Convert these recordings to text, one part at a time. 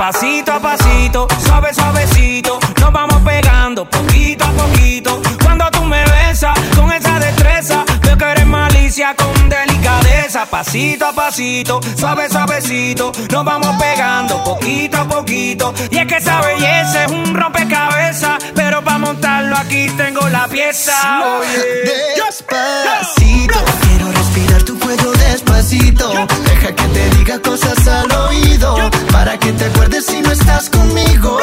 Pasito a pasito, suave, suavecito, nos vamos pegando poquito a poquito. Cuando tú me besas con esa destreza, veo que eres malicia con delicadeza. Pasito a pasito, suave, suavecito, nos vamos pegando poquito a poquito. Y es que esa belleza es un rompecabezas, pero para montarlo aquí tengo la pieza. Oye. diga cosas al oído para que te acuerdes si no estás conmigo.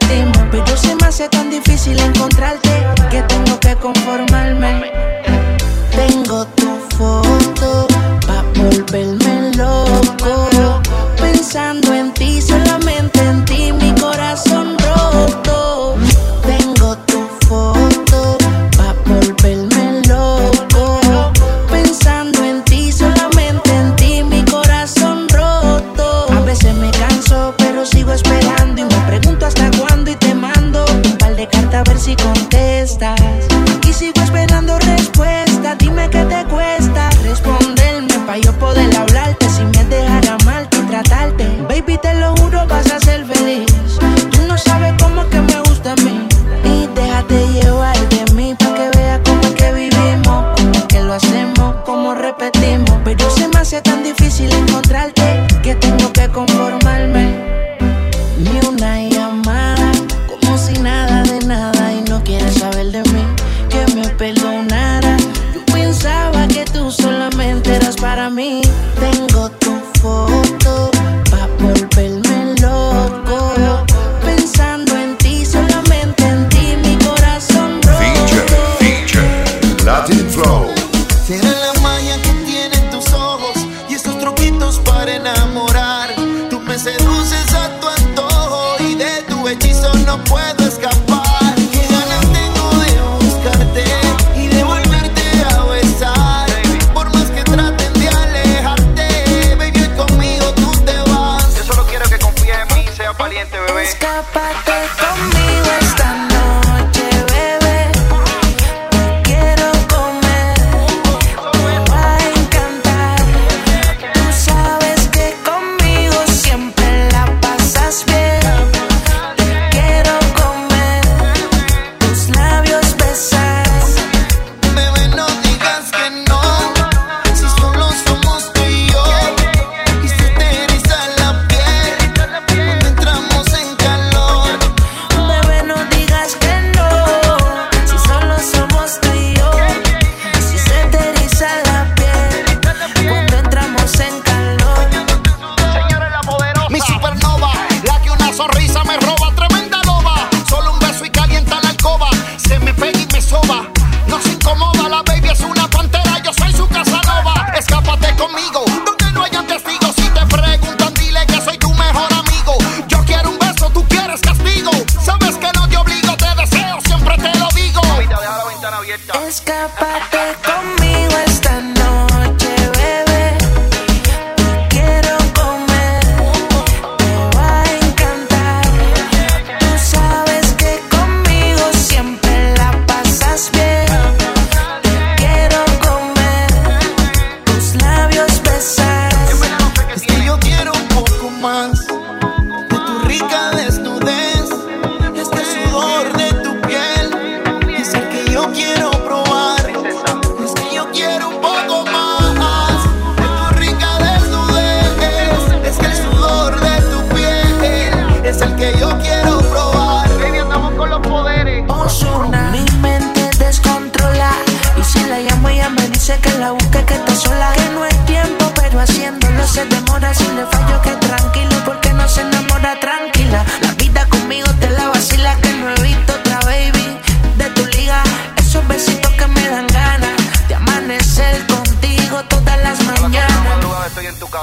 that thing no puedo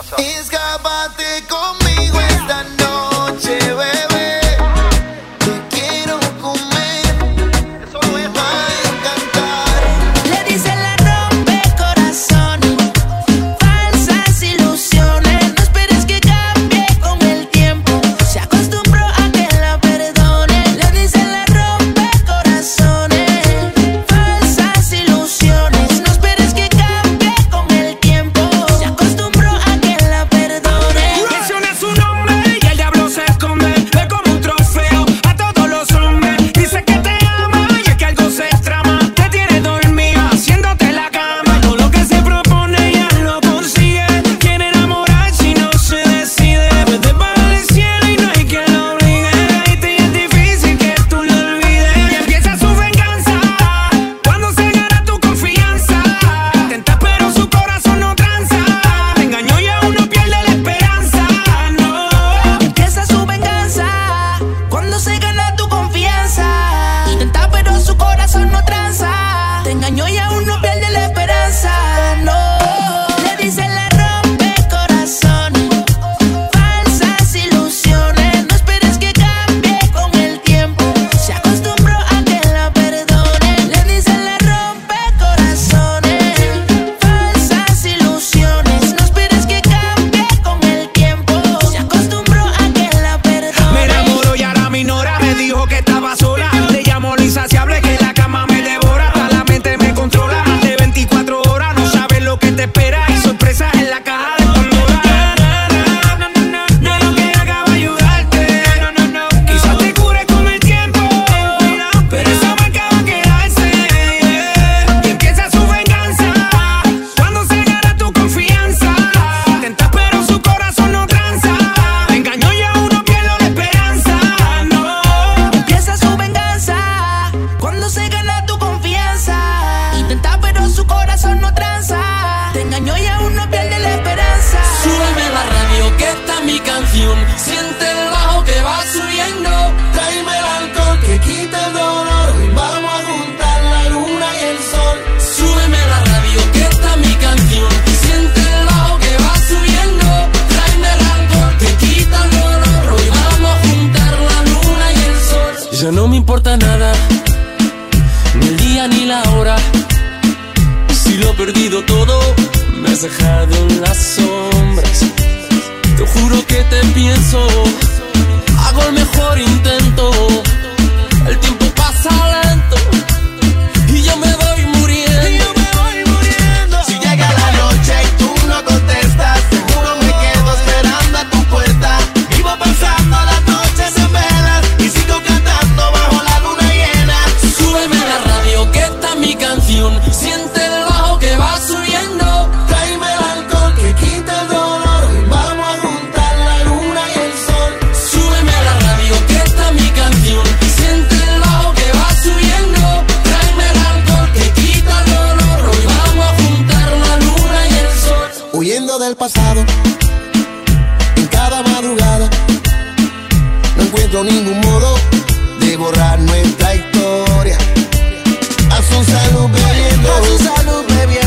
Plaza. Escápate con todo, me has dejado en las sombras. Te juro que te pienso, hago el mejor intento. El tiempo pasa lento y yo me en cada madrugada. No encuentro ningún modo de borrar nuestra historia. A su salud bebiendo, a su salud bebiendo.